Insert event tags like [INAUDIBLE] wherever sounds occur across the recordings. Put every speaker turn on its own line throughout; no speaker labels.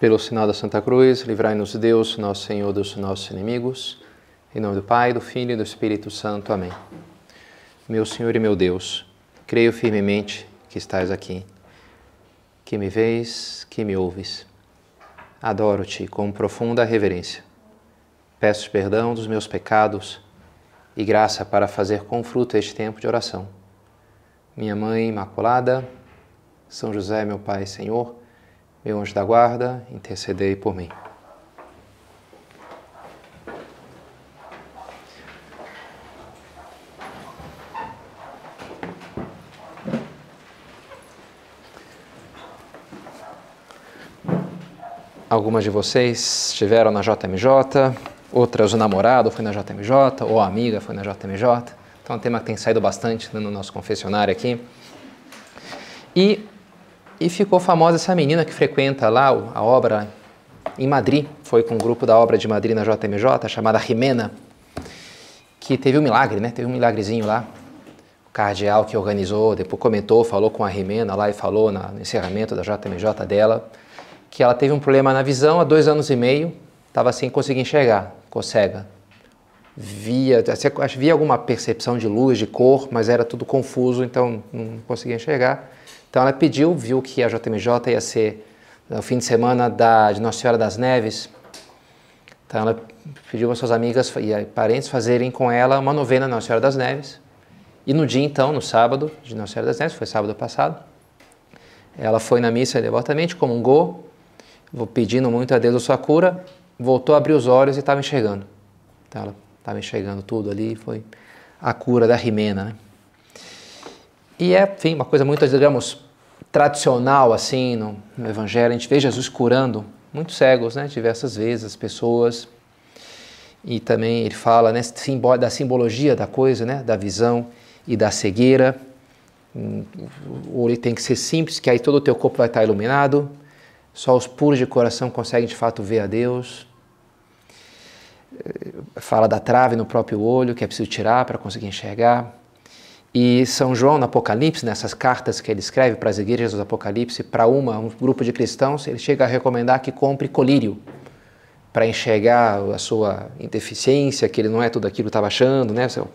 Pelo sinal da Santa Cruz, livrai-nos Deus, nosso Senhor, dos nossos inimigos. Em nome do Pai, do Filho e do Espírito Santo. Amém. Meu Senhor e meu Deus, creio firmemente que estás aqui, que me vês, que me ouves. Adoro-te com profunda reverência. Peço perdão dos meus pecados e graça para fazer com fruto este tempo de oração. Minha Mãe Imaculada, São José, meu Pai Senhor, meu anjo da guarda, intercedei por mim. Algumas de vocês estiveram na JMJ, outras o namorado foi na JMJ, ou a amiga foi na JMJ. Então é um tema que tem saído bastante no nosso confessionário aqui. E e ficou famosa essa menina que frequenta lá a obra em Madrid, foi com um grupo da obra de Madrid na JMJ, chamada Jimena, que teve um milagre, né? Teve um milagrezinho lá. O cardeal que organizou, depois comentou, falou com a Jimena lá e falou no encerramento da JMJ dela, que ela teve um problema na visão há dois anos e meio, estava sem conseguir enxergar, ficou cega. Via, via alguma percepção de luz, de cor, mas era tudo confuso, então não conseguia enxergar. Então ela pediu, viu que a JMJ ia ser no fim de semana da, de Nossa Senhora das Neves. Então ela pediu para suas amigas e parentes fazerem com ela uma novena Nossa Senhora das Neves. E no dia então, no sábado de Nossa Senhora das Neves, foi sábado passado, ela foi na missa devotamente, comungou, pedindo muito a Deus a sua cura, voltou a abrir os olhos e estava enxergando. Então ela estava enxergando tudo ali, foi a cura da Rimena, né? E é, enfim, uma coisa muito, digamos, tradicional assim no, no, Evangelho. A gente vê Jesus curando muitos cegos, né, diversas vezes, as pessoas. E também ele fala né, da simbologia da coisa, né, da visão e da cegueira. O olho tem que ser simples, que aí todo o teu corpo vai estar iluminado. Só os puros de coração conseguem de fato ver a Deus. Fala da trave no próprio olho, que é preciso tirar para conseguir enxergar. E São João, no Apocalipse, nessas cartas que ele escreve para as igrejas do Apocalipse, para uma, um grupo de cristãos, ele chega a recomendar que compre colírio para enxergar a sua deficiência, que ele não é tudo aquilo que estava achando, né? Eu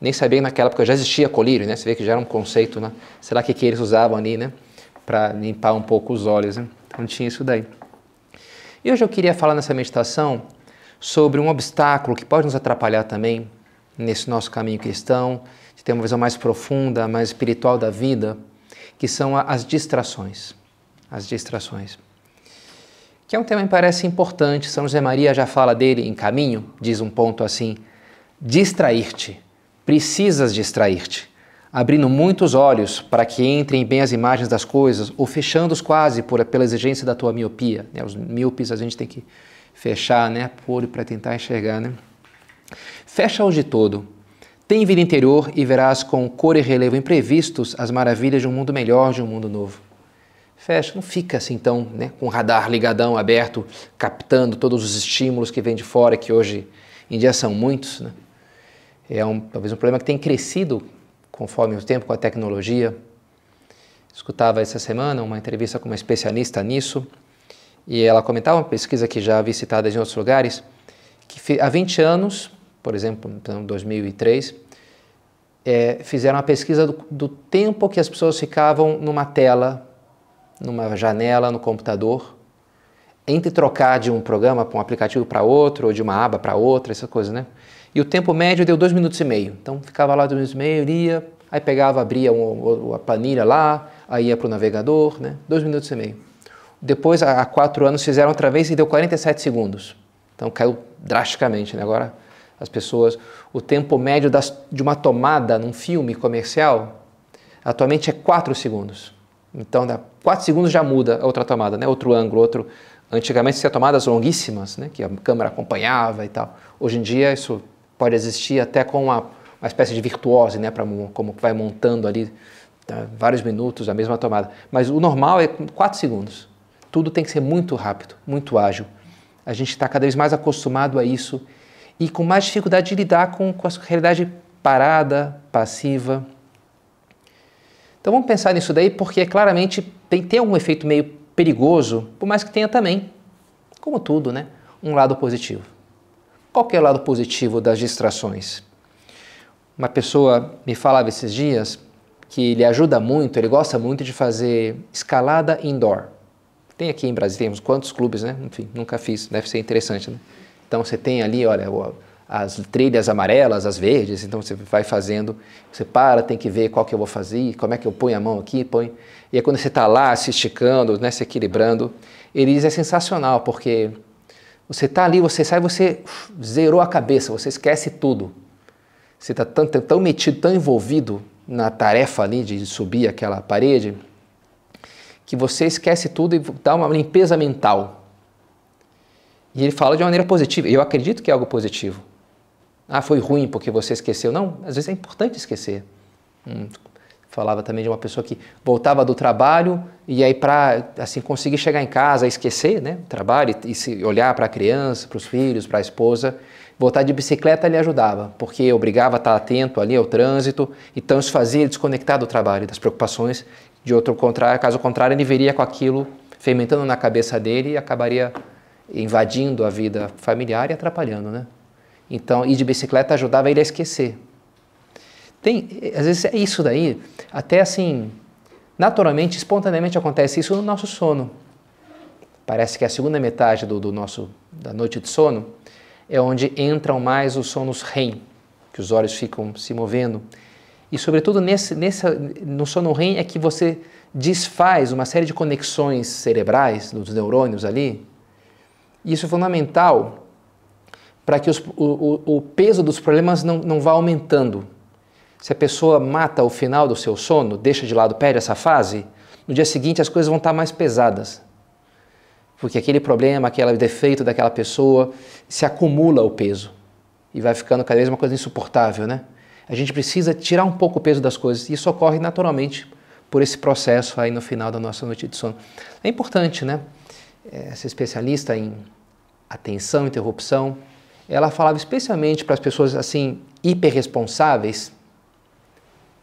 nem sabia que naquela época já existia colírio, né? Você vê que já era um conceito, né? Sei lá o que, que eles usavam ali, né? Para limpar um pouco os olhos, né? Então tinha isso daí. E hoje eu queria falar nessa meditação sobre um obstáculo que pode nos atrapalhar também nesse nosso caminho cristão, ter uma visão mais profunda, mais espiritual da vida, que são as distrações. As distrações. Que é um tema que parece importante. São José Maria já fala dele em caminho, diz um ponto assim: distrair-te. Precisas distrair-te, abrindo muitos olhos para que entrem bem as imagens das coisas, ou fechando-os quase por, pela exigência da tua miopia. Né? Os míopes a gente tem que fechar né, por para tentar enxergar. Né? Fecha-os de todo tem vida interior e verás com cor e relevo imprevistos as maravilhas de um mundo melhor, de um mundo novo. Fecha, não fica assim tão, né, com o radar ligadão, aberto, captando todos os estímulos que vêm de fora, que hoje em dia são muitos. Né? É um, talvez um problema que tem crescido conforme o tempo com a tecnologia. Escutava essa semana uma entrevista com uma especialista nisso, e ela comentava uma pesquisa que já vi citada em outros lugares, que há 20 anos por exemplo, em 2003, é, fizeram uma pesquisa do, do, tempo que as pessoas ficavam numa tela, numa janela no computador, entre trocar de um programa para um aplicativo para outro, ou de uma aba para outra, essa coisa, né? E o tempo médio deu dois minutos e meio. Então ficava lá dois minutos e meio, lia, aí pegava, abria um, a planilha lá, aí ia para o navegador, né? Dois minutos e meio. Depois, há quatro anos, fizeram outra vez e deu 47 segundos. Então caiu drasticamente, né? Agora as pessoas, o tempo médio das, de uma tomada num filme comercial atualmente é 4 segundos. Então, 4 segundos já muda a outra tomada, né? outro ângulo, outro. Antigamente tinha tomadas longuíssimas, né? que a câmera acompanhava e tal. Hoje em dia isso pode existir até com uma, uma espécie de virtuose, né? Pra, como vai montando ali tá? vários minutos a mesma tomada. Mas o normal é 4 segundos. Tudo tem que ser muito rápido, muito ágil. A gente está cada vez mais acostumado a isso e com mais dificuldade de lidar com, com a realidade parada, passiva. Então vamos pensar nisso daí, porque claramente tem, tem algum efeito meio perigoso, por mais que tenha também, como tudo, né? Um lado positivo. Qual é o lado positivo das distrações? Uma pessoa me falava esses dias que ele ajuda muito, ele gosta muito de fazer escalada indoor. Tem aqui em Brasília, temos quantos clubes, né? Enfim, nunca fiz, deve ser interessante, né? Então você tem ali, olha, as trilhas amarelas, as verdes, então você vai fazendo, você para, tem que ver qual que eu vou fazer, como é que eu ponho a mão aqui, põe. E aí quando você está lá se esticando, né, se equilibrando, eles é sensacional, porque você está ali, você sai, você zerou a cabeça, você esquece tudo. Você está tão, tão metido, tão envolvido na tarefa ali de subir aquela parede, que você esquece tudo e dá uma limpeza mental. E ele fala de uma maneira positiva. Eu acredito que é algo positivo. Ah, foi ruim porque você esqueceu. Não, às vezes é importante esquecer. Hum, falava também de uma pessoa que voltava do trabalho e aí para assim conseguir chegar em casa, esquecer, né, o trabalho e, se olhar para a criança, para os filhos, para a esposa, voltar de bicicleta lhe ajudava, porque obrigava a estar atento ali ao trânsito, então isso fazia desconectar do trabalho, das preocupações. De outro contrário, caso contrário, ele viria com aquilo fermentando na cabeça dele e acabaria invadindo a vida familiar e atrapalhando, né? Então, ir de bicicleta ajudava ele a esquecer. Tem, às vezes é isso daí, até assim, naturalmente, espontaneamente acontece isso no nosso sono. Parece que a segunda metade do, do nosso da noite de sono é onde entram mais os sonos REM, que os olhos ficam se movendo. E sobretudo nesse, nesse, no sono REM é que você desfaz uma série de conexões cerebrais dos neurônios ali. Isso é fundamental para que os, o, o, peso dos problemas não, não vá aumentando. Se a pessoa mata o final do seu sono, deixa de lado, perde essa fase, no dia seguinte as coisas vão estar mais pesadas. Porque aquele problema, aquele defeito daquela pessoa, se acumula o peso e vai ficando cada vez uma coisa insuportável, né? A gente precisa tirar um pouco o peso das coisas e isso ocorre naturalmente por esse processo aí no final da nossa noite de sono. É importante, né? Essa especialista em atenção, interrupção, ela falava especialmente para as pessoas assim hiperresponsáveis,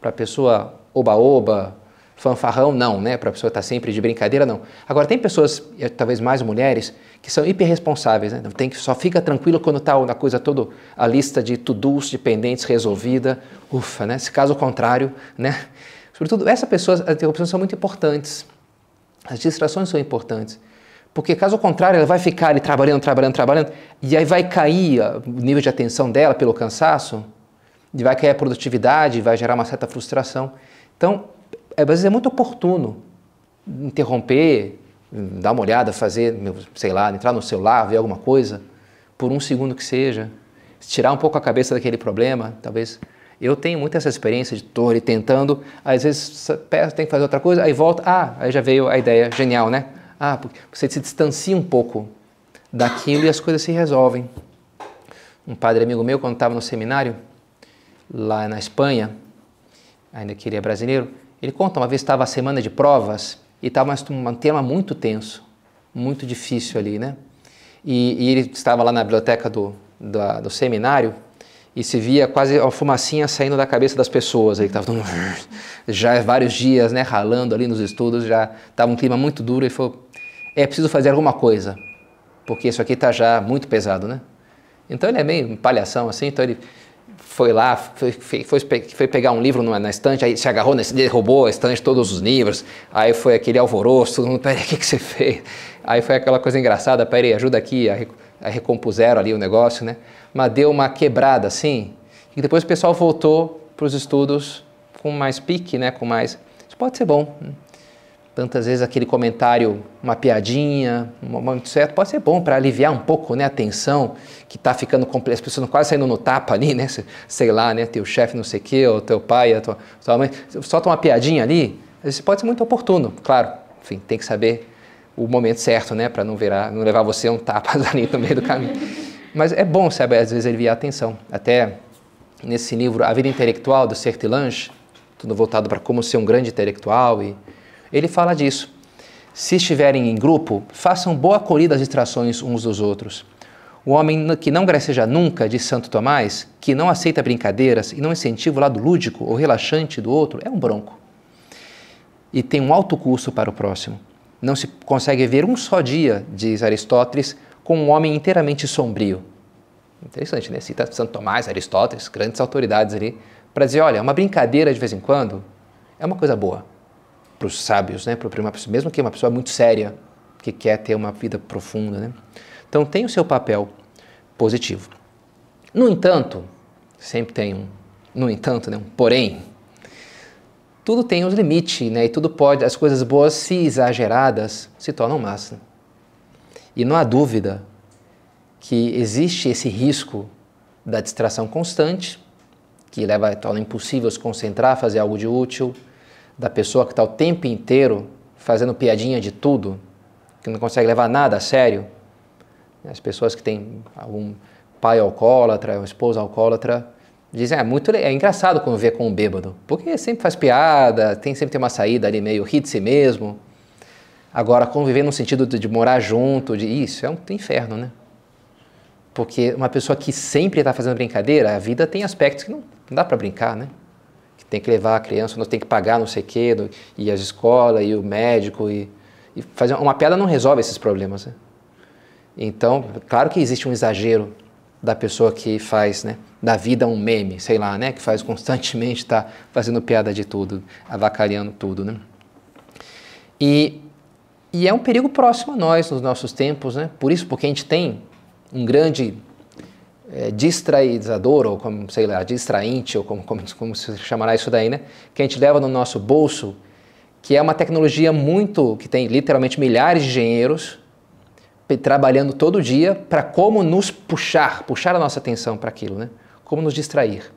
para a pessoa oba-oba, fanfarrão, não, né? Para a pessoa estar tá sempre de brincadeira, não. Agora, tem pessoas, talvez mais mulheres, que são hiperresponsáveis, né? Tem que, só fica tranquilo quando está a coisa toda, a lista de to-dos, de pendentes resolvida. Ufa, né? Se caso contrário, né? Sobretudo, essas pessoas, as interrupções são muito importantes. As distrações são importantes. Porque caso contrário, ela vai ficar ali trabalhando, trabalhando, trabalhando, e aí vai cair o nível de atenção dela pelo cansaço, e vai cair a produtividade, vai gerar uma certa frustração. Então, é, às vezes é muito oportuno interromper, dar uma olhada, fazer, sei lá, entrar no celular, ver alguma coisa, por um segundo que seja, tirar um pouco a cabeça daquele problema, talvez. Eu tenho muito essa experiência de ali tentando, às vezes peço, tem que fazer outra coisa, aí volta, ah, aí já veio a ideia, genial, né? Ah, porque você se distancia um pouco daquilo e as coisas se resolvem. Um padre amigo meu, quando estava no seminário, lá na Espanha, ainda que ele é brasileiro, ele conta, uma vez estava a semana de provas e estava um tema muito tenso, muito difícil ali, né? E, e ele estava lá na biblioteca do, do, seminário e se via quase uma fumacinha saindo da cabeça das pessoas. Aí estavam [LAUGHS] já vários dias, né, ralando ali nos estudos, já estava um clima muito duro e falou: é preciso fazer alguma coisa, porque isso aqui está já muito pesado, né? Então ele é meio palhação assim, então ele foi lá, foi, foi, foi pegar um livro na estante, aí se agarrou, nesse, derrubou a estante, todos os livros, aí foi aquele alvoroço, todo [LAUGHS] mundo, peraí, o que, que você fez? Aí foi aquela coisa engraçada, peraí, ajuda aqui, aí, aí recompuseram ali o negócio, né? Mas deu uma quebrada assim, e depois o pessoal voltou para os estudos com mais pique, né? Com mais... Isso pode ser bom, né? Tantas vezes aquele comentário, uma piadinha, um momento certo, pode ser bom para aliviar um pouco né, a tensão que está ficando complexo, as pessoas quase saindo no tapa ali, né? Sei lá, né? Teu chefe não sei o quê, ou teu pai, a tua, tua mãe, solta uma piadinha ali, isso pode ser muito oportuno, claro. Enfim, tem que saber o momento certo, né? Para não virar, não levar você um tapa [LAUGHS] ali no meio do caminho. Mas é bom, sabe, às vezes aliviar a tensão. Até nesse livro A Vida Intelectual, do Sertilange, tudo voltado para como ser um grande intelectual e ele fala disso. Se estiverem em grupo, façam boa acolhida às distrações uns dos outros. O homem que não graceja nunca, diz Santo Tomás, que não aceita brincadeiras e não incentiva o lado lúdico ou relaxante do outro, é um bronco. E tem um alto custo para o próximo. Não se consegue ver um só dia, diz Aristóteles, com um homem inteiramente sombrio. Interessante, né? Cita Santo Tomás, Aristóteles, grandes autoridades ali, para dizer, olha, uma brincadeira de vez em quando é uma coisa boa para os sábios, né? Para uma pessoa, mesmo que uma pessoa muito séria que quer ter uma vida profunda, né? Então tem o seu papel positivo. No entanto, sempre tem um, no entanto, né? Um porém. Tudo tem os limites, né? E tudo pode, as coisas boas, se exageradas, se tornam massa. E não há dúvida que existe esse risco da distração constante, que leva torna impossível se concentrar, fazer algo de útil, da pessoa que está o tempo inteiro fazendo piadinha de tudo, que não consegue levar nada a sério. As pessoas que têm algum pai alcoólatra, uma esposa alcoólatra, dizem, é muito é engraçado conviver com um bêbado, porque sempre faz piada, tem sempre tem uma saída ali meio ri de si mesmo. Agora, conviver no sentido de, de morar junto, de isso, é um inferno, né? Porque uma pessoa que sempre está fazendo brincadeira, a vida tem aspectos que não, não dá para brincar, né? Tem que levar a criança, tem que pagar não sei o quê, e as escolas, e o médico, e, e fazer uma piada não resolve esses problemas, né? Então, claro que existe um exagero da pessoa que faz, né, da vida um meme, sei lá, né, que faz constantemente está fazendo piada de tudo, avacalhando tudo, né? E, e é um perigo próximo a nós nos nossos tempos, né? Por isso, porque a gente tem um grande é, distraidor, ou como, sei lá, distrainte, ou como, como, como se chamará isso daí, né? Que a gente leva no nosso bolso, que é uma tecnologia muito, que tem literalmente milhares de engenheiros trabalhando todo dia para como nos puxar, puxar a nossa atenção para aquilo, né? Como nos distrair.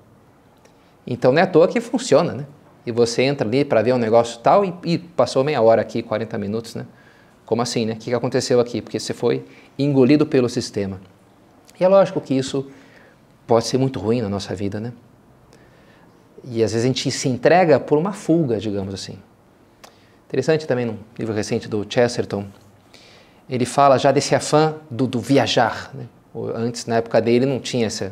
Então não é à toa que funciona, né? E você entra ali para ver um negócio tal e, e, passou meia hora aqui, 40 minutos, né? Como assim, né? O que aconteceu aqui? Porque você foi engolido pelo sistema. E é lógico que isso pode ser muito ruim na nossa vida, né? E às vezes a gente se entrega por uma fuga, digamos assim. Interessante também num livro recente do Chesterton, ele fala já desse afã do, do viajar. Né? Antes, na época dele, não tinha esse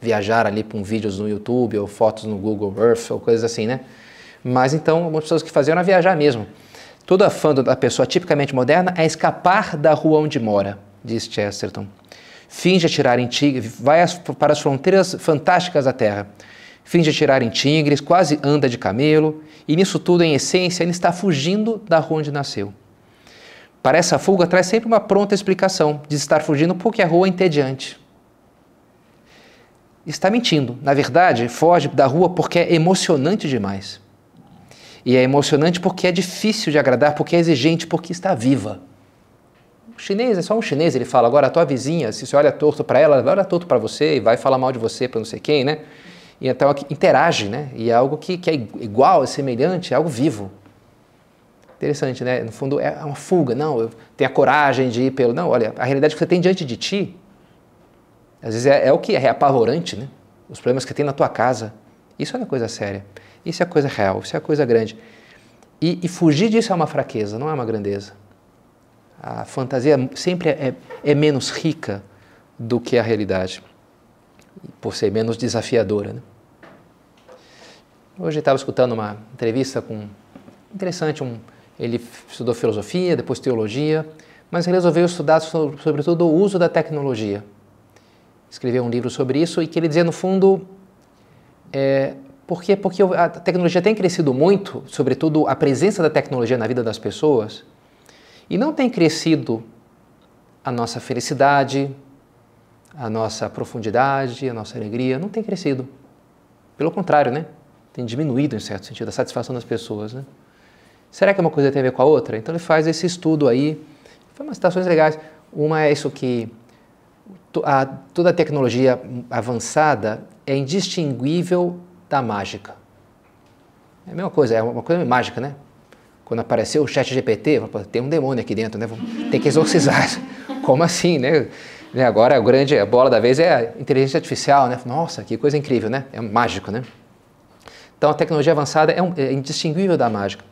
viajar ali com vídeos no YouTube ou fotos no Google Earth ou coisas assim, né? Mas então, algumas pessoas que faziam era viajar mesmo. Todo afã da pessoa tipicamente moderna é escapar da rua onde mora, diz Chesterton. Finge atirar em tigres, vai para as fronteiras fantásticas da Terra. Finge atirar em tigres, quase anda de camelo, e nisso tudo, em essência, ele está fugindo da rua onde nasceu. Para essa fuga traz sempre uma pronta explicação de estar fugindo porque a rua é entediante. Está mentindo. Na verdade, foge da rua porque é emocionante demais. E é emocionante porque é difícil de agradar, porque é exigente, porque está viva. O chinês é só um chinês, ele fala, agora a tua vizinha, se você olha torto para ela, vai olhar torto para você e vai falar mal de você para não sei quem, né? E então interage, né? E é algo que, que é igual, é semelhante, é algo vivo. Interessante, né? No fundo é uma fuga. Não, eu tenho a coragem de ir pelo. Não, olha, a realidade que você tem diante de ti, às vezes é, é o que é, é apavorante, né? Os problemas que tem na tua casa. Isso é uma coisa séria. Isso é coisa real, isso é coisa grande. E, e, fugir disso é uma fraqueza, não é uma grandeza. A fantasia sempre é, é menos rica do que a realidade, por ser menos desafiadora. Né? Hoje estava escutando uma entrevista com interessante um ele estudou filosofia, depois teologia, mas resolveu estudar sobre, sobretudo o uso da tecnologia. Escreveu um livro sobre isso e que ele dizia, no fundo, é, por quê? Porque a tecnologia tem crescido muito, sobretudo a presença da tecnologia na vida das pessoas, e não tem crescido a nossa felicidade, a nossa profundidade, a nossa alegria, não tem crescido. Pelo contrário, né? Tem diminuído, em certo sentido, a satisfação das pessoas, né? Será que uma coisa tem a ver com a outra? Então ele faz esse estudo aí. Foi umas citações legais. Uma é isso que a, toda a tecnologia avançada é indistinguível da mágica. É a mesma coisa, é uma coisa mágica, né? Quando apareceu o chat GPT, tem um demônio aqui dentro, né? Tem que exorcizar. [LAUGHS] Como assim, né? Agora a grande a bola da vez é a inteligência artificial, né? Nossa, que coisa incrível, né? É mágico, né? Então a tecnologia avançada é, um, é indistinguível da mágica.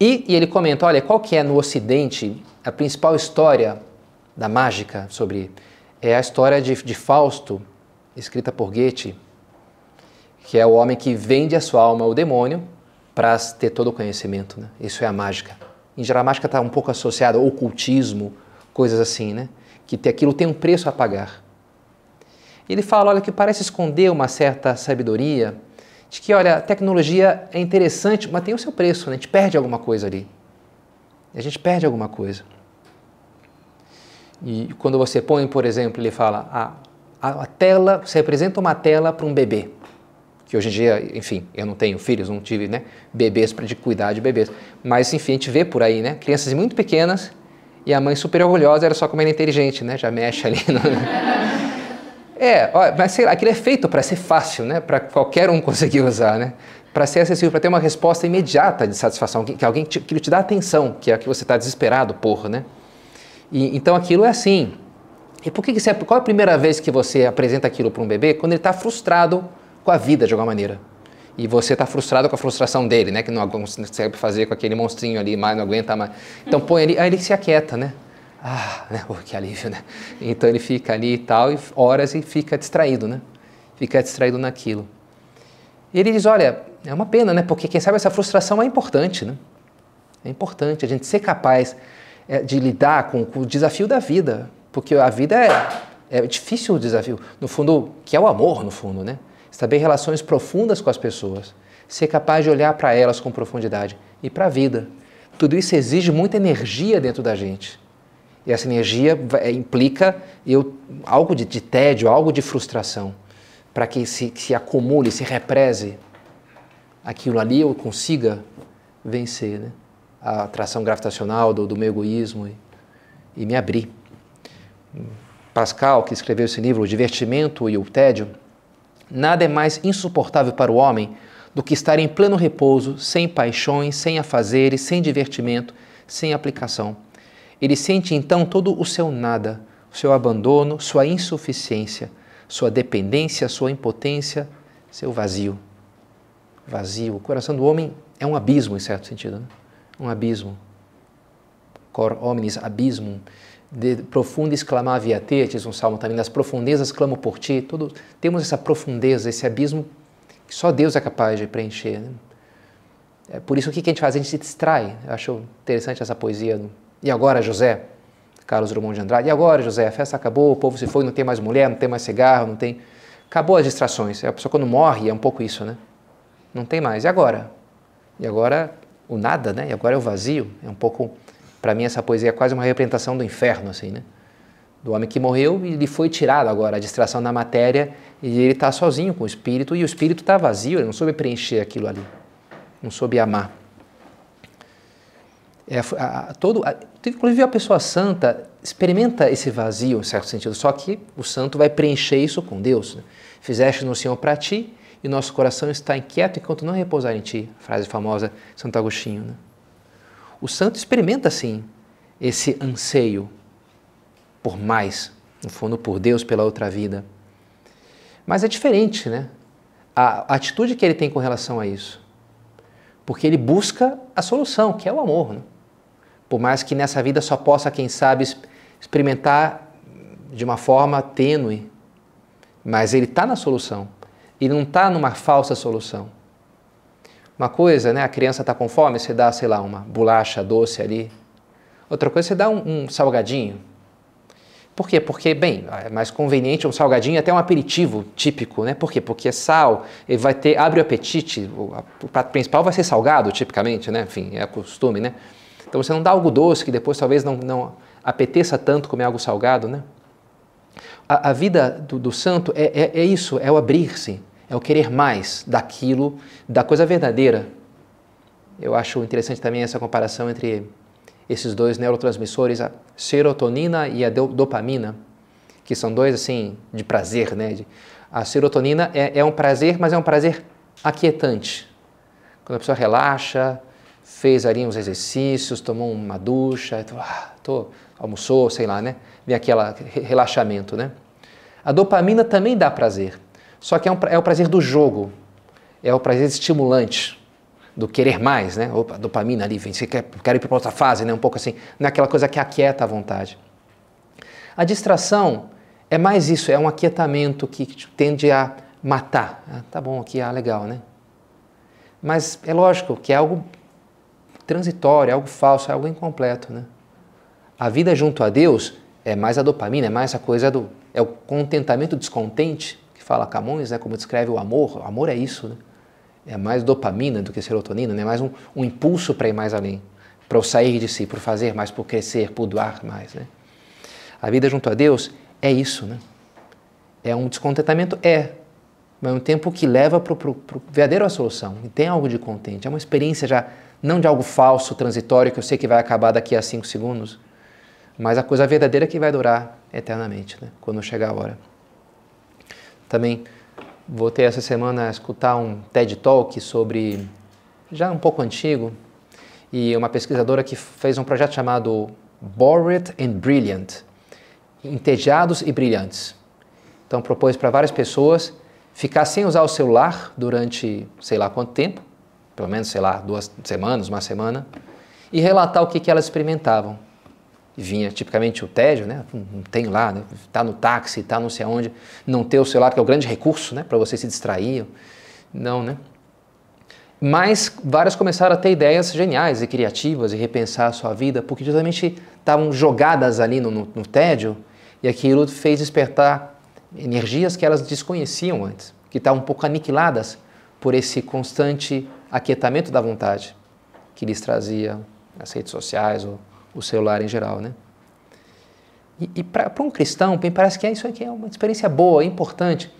E, e, ele comenta, olha, qual que é no Ocidente a principal história da mágica sobre... É a história de, de Fausto, escrita por Goethe, que é o homem que vende a sua alma ao demônio para ter todo o conhecimento. Né? Isso é a mágica. Em geral, a mágica está um pouco associada ao ocultismo, coisas assim, né? que aquilo tem um preço a pagar. Ele fala, olha, que parece esconder uma certa sabedoria, de que, olha, a tecnologia é interessante, mas tem o seu preço, né? a gente perde alguma coisa ali. A gente perde alguma coisa. E quando você põe, por exemplo, ele fala, a, a, tela, você representa uma tela para um bebê. Que hoje em dia, enfim, eu não tenho filhos, não tive né, bebês para cuidar de bebês. Mas, enfim, a gente vê por aí, né? Crianças muito pequenas e a mãe super orgulhosa, era só como é inteligente, né? Já mexe ali. No... [LAUGHS] é, ó, mas sei lá, aquilo é feito para ser fácil, né? Para qualquer um conseguir usar, né? Para ser acessível, para ter uma resposta imediata de satisfação, que, que alguém te, que te dá atenção, que é a que você está desesperado por, né? E, então aquilo é assim. E por que, que você, qual é a primeira vez que você apresenta aquilo para um bebê? Quando ele está frustrado com a vida de alguma maneira. E você está frustrado com a frustração dele, né? Que não consegue fazer com aquele monstrinho ali, mais não aguenta mais. Então põe ali, aí ele se aquieta, né? Ah, né? Oh, que alívio, né? Então ele fica ali e tal, e horas e fica distraído, né? Fica distraído naquilo. E ele diz, olha, é uma pena, né? Porque quem sabe essa frustração é importante, né? É importante a gente ser capaz é, de lidar com, com, o desafio da vida, porque a vida é, é difícil o desafio, no fundo, que é o amor, no fundo, né? Estabelecer relações profundas com as pessoas, ser capaz de olhar para elas com profundidade e para a vida. Tudo isso exige muita energia dentro da gente. E essa energia é, implica eu, algo de, de tédio, algo de frustração, para que se, se acumule, se represe aquilo ali, eu consiga vencer. Né? a atração gravitacional do, do meu egoísmo e, e me abrir. Pascal, que escreveu esse livro, O Divertimento e o Tédio, nada é mais insuportável para o homem do que estar em pleno repouso, sem paixões, sem afazeres, sem divertimento, sem aplicação. Ele sente então todo o seu nada, o seu abandono, sua insuficiência, sua dependência, sua impotência, seu vazio. Vazio. O coração do homem é um abismo, em certo sentido. Né? um abismo. Cor omnis abismum, de profundis clamavi te, diz um salmo também, das profundezas clamo por ti. Todo, temos essa profundeza, esse abismo que só Deus é capaz de preencher. Né? É por isso o que a gente faz? A gente se distrai. Eu acho interessante essa poesia. E agora, José? Carlos Drummond de Andrade. E agora, José? A festa acabou, o povo se foi, não tem mais mulher, não tem mais cigarro, não tem. Acabou as distrações. A pessoa quando morre é um pouco isso, né? Não tem mais. E agora? E agora o nada, né? E agora é o vazio. É um pouco, para mim, essa poesia é quase uma representação do inferno, assim, né? Do homem que morreu e lhe foi tirado agora a distração da matéria e ele está sozinho com o espírito e o espírito está vazio, ele não soube preencher aquilo ali, não soube amar. É, a, a, todo, a, inclusive a pessoa santa experimenta esse vazio em certo sentido, só que o santo vai preencher isso com Deus. Né? Fizeste no Senhor para ti e nosso coração está inquieto enquanto não repousar em ti. Frase famosa de Santo Agostinho. Né? O santo experimenta, sim, esse anseio por mais, no fundo, por Deus, pela outra vida. Mas é diferente, né? A atitude que ele tem com relação a isso. Porque ele busca a solução, que é o amor. Né? Por mais que nessa vida só possa, quem sabe, experimentar de uma forma tênue, mas ele está na solução e não está numa falsa solução. Uma coisa, né, a criança está com fome, você dá, sei lá, uma bolacha doce ali. Outra coisa, você dá um, um salgadinho. Por quê? Porque, bem, é mais conveniente um salgadinho, até um aperitivo típico, né? Por quê? Porque é sal, ele vai ter, abre o apetite, o, prato principal vai ser salgado, tipicamente, né? Enfim, é costume, né? Então você não dá algo doce que depois talvez não, não apeteça tanto comer algo salgado, né? A, a vida do, do santo é, é, é isso, é o abrir-se, é o querer mais daquilo, da coisa verdadeira. Eu acho interessante também essa comparação entre esses dois neurotransmissores, a serotonina e a dopamina, que são dois assim de prazer, né? A serotonina é, é um prazer, mas é um prazer aquietante. Quando a pessoa relaxa, fez ali uns exercícios, tomou uma ducha, tô, ah, tô, almoçou, sei lá, né? Vem aquele relaxamento, né? A dopamina também dá prazer, só que é, um, é o prazer do jogo, é o prazer estimulante, do querer mais, né? Opa, dopamina ali, vem, você quer, quer ir para outra fase, né? Um pouco assim, naquela é coisa que aquieta a vontade. A distração é mais isso, é um aquietamento que tende a matar. Ah, tá bom aqui, ah, legal, né? Mas é lógico que é algo transitório, é algo falso, é algo incompleto, né? A vida junto a Deus é mais a dopamina, é mais a coisa do. É o contentamento descontente, fala Camões, né, como descreve o amor. O amor é isso, né? É mais dopamina do que serotonina, né? é mais um, um impulso para ir mais além, para sair de si, por fazer mais, por crescer, por doar mais. Né? A vida junto a Deus é isso, né? É um descontentamento? É, mas é um tempo que leva para o verdadeiro solução. E tem algo de contente. É uma experiência já, não de algo falso, transitório, que eu sei que vai acabar daqui a cinco segundos, mas a coisa verdadeira que vai durar eternamente, né? quando chegar a hora. Também voltei essa semana a escutar um TED Talk sobre, já um pouco antigo, e uma pesquisadora que fez um projeto chamado Bored and Brilliant, entediados e brilhantes. Então propôs para várias pessoas ficar sem usar o celular durante sei lá quanto tempo, pelo menos sei lá duas semanas, uma semana, e relatar o que, que elas experimentavam vinha tipicamente o tédio, né? Não tem lá, né? tá no táxi, tá não sei aonde, não ter o celular, que é o grande recurso, né? Para você se distrair. Não, né? Mas vários começaram a ter ideias geniais e criativas e repensar a sua vida, porque justamente estavam jogadas ali no, no, no tédio e aquilo fez despertar energias que elas desconheciam antes, que estavam um pouco aniquiladas por esse constante aquietamento da vontade que lhes trazia as redes sociais ou o celular em geral, né? E, e para um cristão, me parece que é isso aqui é uma experiência boa, importante.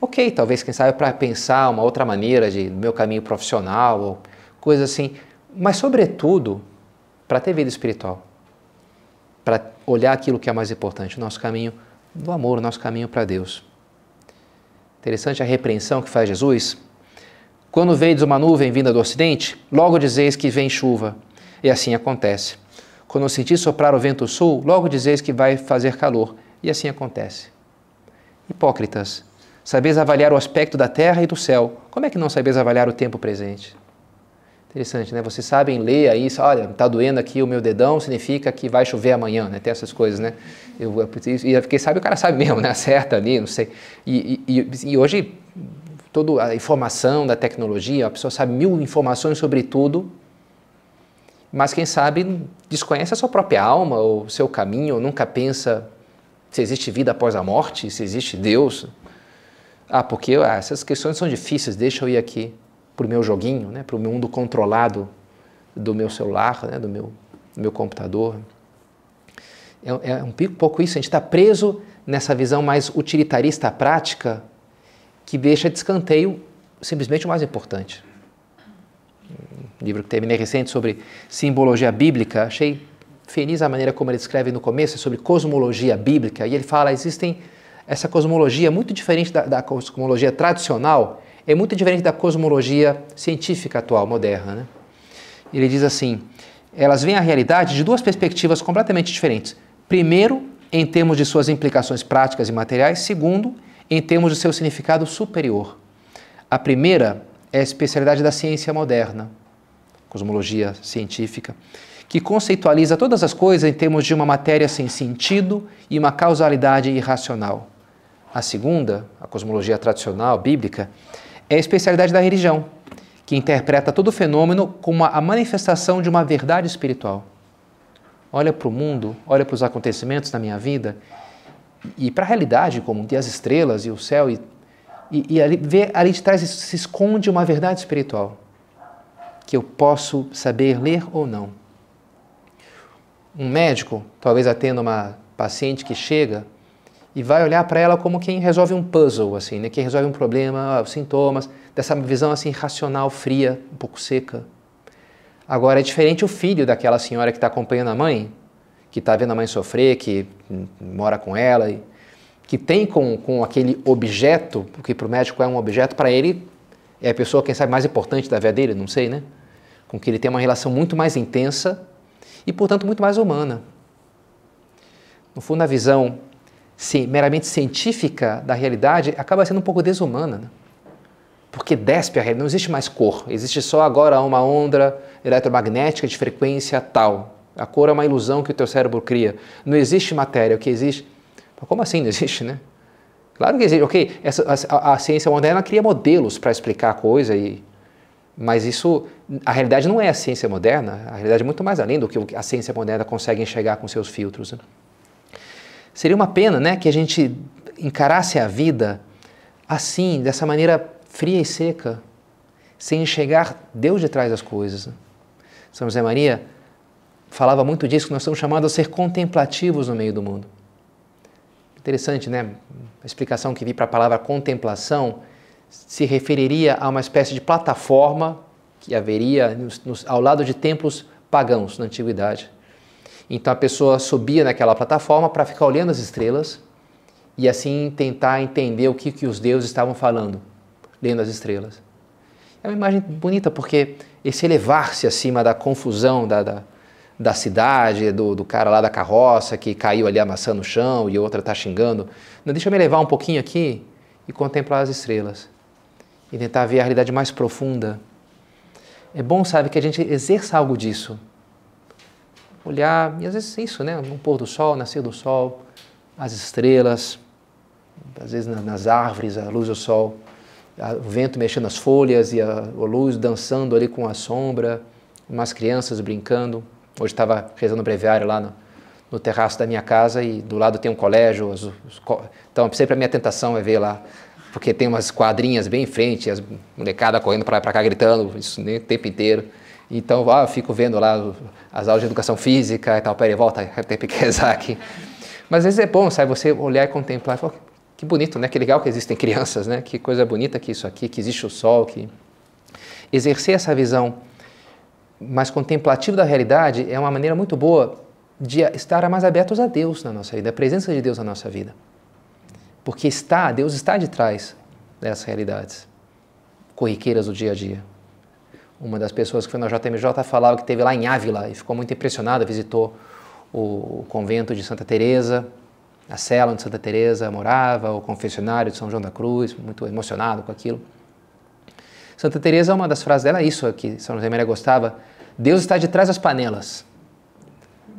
Ok, talvez, quem sabe, para pensar uma outra maneira de meu caminho profissional ou coisa assim, mas, sobretudo, para ter vida espiritual, para olhar aquilo que é mais importante, o nosso caminho do amor, o nosso caminho para Deus. Interessante a repreensão que faz Jesus. Quando vedes uma nuvem vinda do ocidente, logo dizeis que vem chuva, e assim acontece. Quando sentir soprar o vento sul, logo dizeis que vai fazer calor. E assim acontece. Hipócritas, sabeis avaliar o aspecto da terra e do céu. Como é que não sabeis avaliar o tempo presente? Interessante, né? Vocês sabem ler aí, olha, está doendo aqui o meu dedão, significa que vai chover amanhã, né? Tem essas coisas, né? Eu, e quem sabe, o cara sabe mesmo, né? Acerta ali, não sei. E, e, e hoje, toda a informação da tecnologia, a pessoa sabe mil informações sobre tudo, mas quem sabe desconhece a sua própria alma, ou o seu caminho, ou nunca pensa se existe vida após a morte, se existe Deus. Ah, porque ah, essas questões são difíceis, deixa eu ir aqui para o meu joguinho, né, para o mundo controlado do meu celular, né, do, meu, do meu computador. É, é um pouco isso, a gente está preso nessa visão mais utilitarista prática que deixa de escanteio simplesmente o mais importante livro que terminei recente sobre simbologia bíblica, achei feliz a maneira como ele escreve no começo é sobre cosmologia bíblica, e ele fala, existem essa cosmologia muito diferente da, da cosmologia tradicional, é muito diferente da cosmologia científica atual, moderna. Né? Ele diz assim, elas veem a realidade de duas perspectivas completamente diferentes. Primeiro, em termos de suas implicações práticas e materiais. Segundo, em termos de seu significado superior. A primeira é a especialidade da ciência moderna, cosmologia científica, que conceitualiza todas as coisas em termos de uma matéria sem sentido e uma causalidade irracional. A segunda, a cosmologia tradicional, bíblica, é a especialidade da religião, que interpreta todo fenômeno como a manifestação de uma verdade espiritual. Olha para o mundo, olha para os acontecimentos da minha vida e para a realidade, como as estrelas e o céu, e, e, e ali, vê, ali de trás se esconde uma verdade espiritual que eu posso saber ler ou não. Um médico talvez atenda uma paciente que chega e vai olhar para ela como quem resolve um puzzle, assim, né? quem resolve um problema, os sintomas, dessa visão assim racional, fria, um pouco seca. Agora é diferente o filho daquela senhora que está acompanhando a mãe, que está vendo a mãe sofrer, que mora com ela, que tem com, com aquele objeto, porque para o médico é um objeto, para ele é a pessoa, quem sabe, mais importante da vida dele, não sei, né? Com que ele tem uma relação muito mais intensa e, portanto, muito mais humana. No fundo, a visão sim, meramente científica da realidade acaba sendo um pouco desumana, né? porque despe a realidade, não existe mais cor, existe só agora uma onda eletromagnética de frequência tal. A cor é uma ilusão que o teu cérebro cria. Não existe matéria, o que existe. Como assim não existe, né? Claro que existe, ok. Essa, a, a ciência moderna cria modelos para explicar a coisa e mas isso, a realidade não é a ciência moderna, a realidade é muito mais além do que a ciência moderna consegue enxergar com seus filtros. Né? Seria uma pena né, que a gente encarasse a vida assim, dessa maneira fria e seca, sem enxergar Deus de trás das coisas. São José Maria falava muito disso, que nós somos chamados a ser contemplativos no meio do mundo. Interessante, né? A explicação que vi para a palavra contemplação se referiria a uma espécie de plataforma que haveria nos, nos, ao lado de templos pagãos na antiguidade. Então a pessoa subia naquela plataforma para ficar olhando as estrelas e assim tentar entender o que, que os deuses estavam falando, lendo as estrelas. É uma imagem bonita porque esse elevar-se acima da confusão da, da, da cidade, do, do, cara lá da carroça que caiu ali a maçã no chão e outra está xingando. Não, deixa eu me levar um pouquinho aqui e contemplar as estrelas e tentar ver a realidade mais profunda. É bom, sabe, que a gente exerça algo disso olhar, e às vezes é isso, né? Um pôr do sol, nascer do sol, as estrelas, às vezes nas árvores, a luz do sol, o vento mexendo nas folhas e a, a luz dançando ali com a sombra, umas crianças brincando. Hoje estava rezando o breviário lá no, no, terraço da minha casa e do lado tem um colégio. Os, os, então, sempre a minha tentação é ver lá, porque tem umas quadrinhas bem em frente, as molecadas correndo para cá gritando isso o tempo inteiro. Então, ah, fico vendo lá as aulas de educação física e tal, peraí, volta, [LAUGHS] tem que rezar aqui. Mas às vezes é bom, sabe, você olhar e contemplar falar, que bonito, né? Que legal que existem crianças, né? Que coisa bonita que isso aqui, que existe o sol, que exercer essa visão mais contemplativa da realidade é uma maneira muito boa de estar mais abertos a Deus na nossa vida, a presença de Deus na nossa vida. Porque está, Deus está de trás dessas realidades corriqueiras do dia a dia. Uma das pessoas que foi na JMJ falava que teve lá em Ávila e ficou muito impressionada, visitou o convento de Santa Teresa, a cela onde Santa Teresa morava, o confessionário de São João da Cruz, muito emocionado com aquilo. Santa Teresa, uma das frases dela é isso que São José Maria gostava: Deus está de trás das panelas.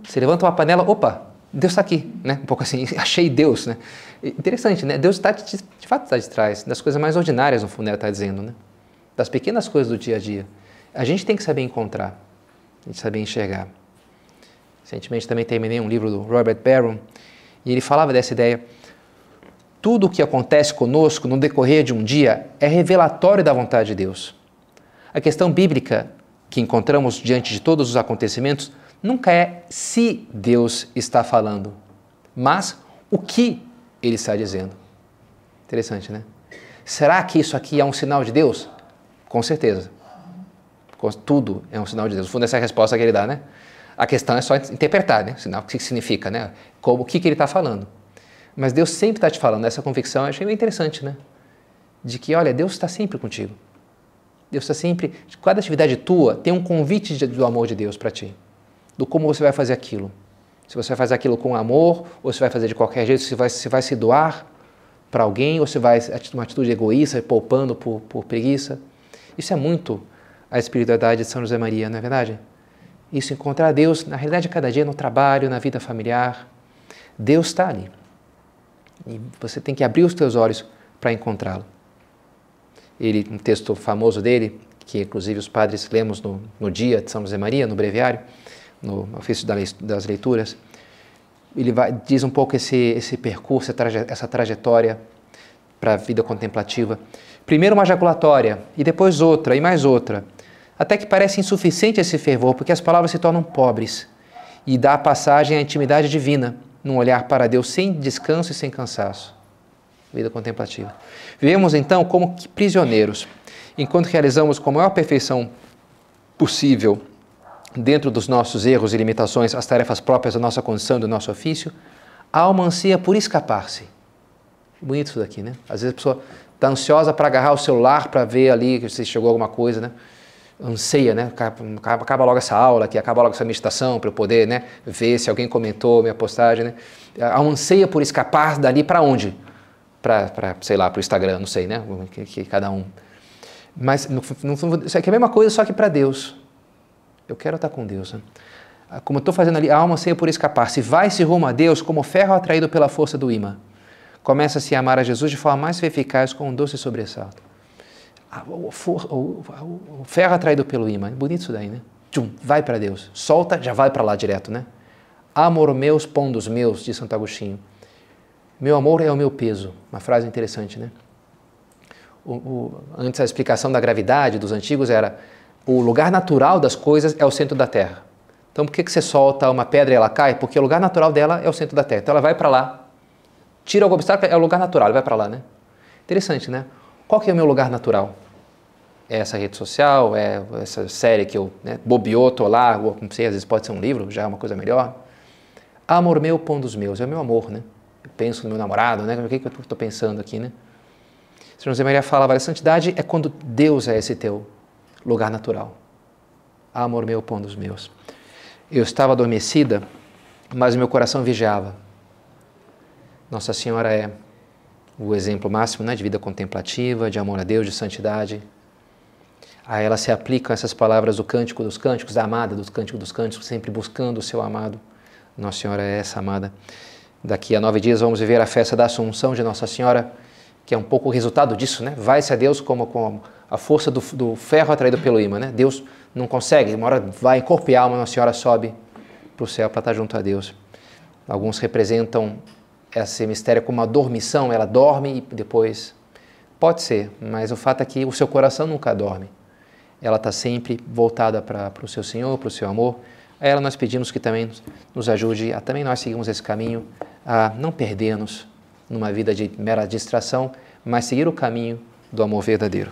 Você levanta uma panela, opa, Deus está aqui, né? Um pouco assim, [LAUGHS] achei Deus, né? Interessante, né? Deus está de, de fato está de trás das coisas mais ordinárias, no fundo, ela está dizendo, né? Das pequenas coisas do dia a dia. A gente tem que saber encontrar, a gente saber enxergar. Recentemente também terminei um livro do Robert Barron e ele falava dessa ideia. Tudo o que acontece conosco no decorrer de um dia é revelatório da vontade de Deus. A questão bíblica que encontramos diante de todos os acontecimentos nunca é se Deus está falando, mas o que ele está dizendo. Interessante, né? Será que isso aqui é um sinal de Deus? Com certeza. Tudo é um sinal de Deus. No fundo, essa é a resposta que ele dá, né? A questão é só interpretar, né? Sinal, o que significa, né? Como, o que, que ele está falando. Mas Deus sempre está te falando. Essa convicção eu achei bem interessante, né? De que, olha, Deus está sempre contigo. Deus está sempre. Cada atividade tua tem um convite do amor de Deus para ti. Do como você vai fazer aquilo. Se você vai fazer aquilo com amor, ou se vai fazer de qualquer jeito, se vai se vai se doar para alguém, ou se vai uma atitude egoísta, poupando por, por preguiça. Isso é muito a espiritualidade de São José Maria, não é verdade? Isso, encontrar Deus, na realidade, cada dia no trabalho, na vida familiar. Deus está ali. E você tem que abrir os teus olhos para encontrá-lo. Ele, um texto famoso dele, que inclusive os padres lemos no, no dia de São José Maria, no breviário, no ofício das leituras, ele vai, diz um pouco esse, esse percurso, essa trajetória para a vida contemplativa. Primeiro uma ejaculatória, e depois outra, e mais outra até que parece insuficiente esse fervor, porque as palavras se tornam pobres e dá passagem à intimidade divina, num olhar para Deus sem descanso e sem cansaço. Vida contemplativa. Vivemos então como prisioneiros, enquanto realizamos com a maior perfeição possível, dentro dos nossos erros e limitações, as tarefas próprias da nossa condição do nosso ofício, a alma ansia por escapar-se. Bonito isso daqui, né? Às vezes a pessoa está ansiosa para agarrar o celular para ver ali se chegou alguma coisa, né? anseia, né? Acaba, acaba logo essa aula, que acaba logo essa meditação para eu poder, né? Ver se alguém comentou minha postagem, né? Há um anseia por escapar dali para onde? Para, sei lá, para o Instagram, não sei, né? Que, que cada um. Mas no, no, isso aqui é a mesma coisa, só que para Deus. Eu quero estar com Deus. Né? Como eu estou fazendo ali, a alma anseia por escapar. Se vai-se rumo a Deus como ferro atraído pela força do imã. Começa-se a amar a Jesus de forma mais eficaz com um doce sobressalto o, o, ferro atraído pelo imã. Bonito isso daí, né? Tchum, vai para Deus. Solta, já vai para lá direto, né? Amor meus, pondos meus, diz Santo Agostinho. Meu amor é o meu peso. Uma frase interessante, né? O, o, antes a explicação da gravidade dos antigos era o lugar natural das coisas é o centro da Terra. Então por que, que você solta uma pedra e ela cai? Porque o lugar natural dela é o centro da Terra. Então ela vai para lá. Tira algum obstáculo, é o lugar natural, ela vai para lá, né? Interessante, né? Qual que é o meu lugar natural? É essa rede social, é essa série que eu né, bobeou, tô lá, não sei, às vezes pode ser um livro, já é uma coisa melhor. Amor meu, pão dos meus, é o meu amor, né? Eu penso no meu namorado, né? O que, que eu estou pensando aqui, né? São José Maria falava, a santidade é quando Deus é esse teu lugar natural. Amor meu, pão dos meus. Eu estava adormecida, mas meu coração vigiava. Nossa Senhora é o exemplo máximo né, de vida contemplativa, de amor a Deus, de santidade. A ela se aplicam essas palavras do Cântico dos Cânticos, da amada do Cântico dos Cânticos, sempre buscando o seu amado. Nossa Senhora é essa amada. Daqui a nove dias vamos viver a festa da Assunção de Nossa Senhora, que é um pouco o resultado disso, né? Vai-se a Deus como, como a força do, do, ferro atraído pelo imã, né? Deus não consegue, uma hora vai corpo e alma, Nossa Senhora sobe para o céu para estar junto a Deus. Alguns representam esse mistério como uma dormição, ela dorme e depois. Pode ser, mas o fato é que o seu coração nunca dorme. Ela está sempre voltada para o seu Senhor, para o seu amor. A ela nós pedimos que também nos ajude a também nós seguirmos esse caminho, a não perdermos numa vida de mera distração, mas seguir o caminho do amor verdadeiro.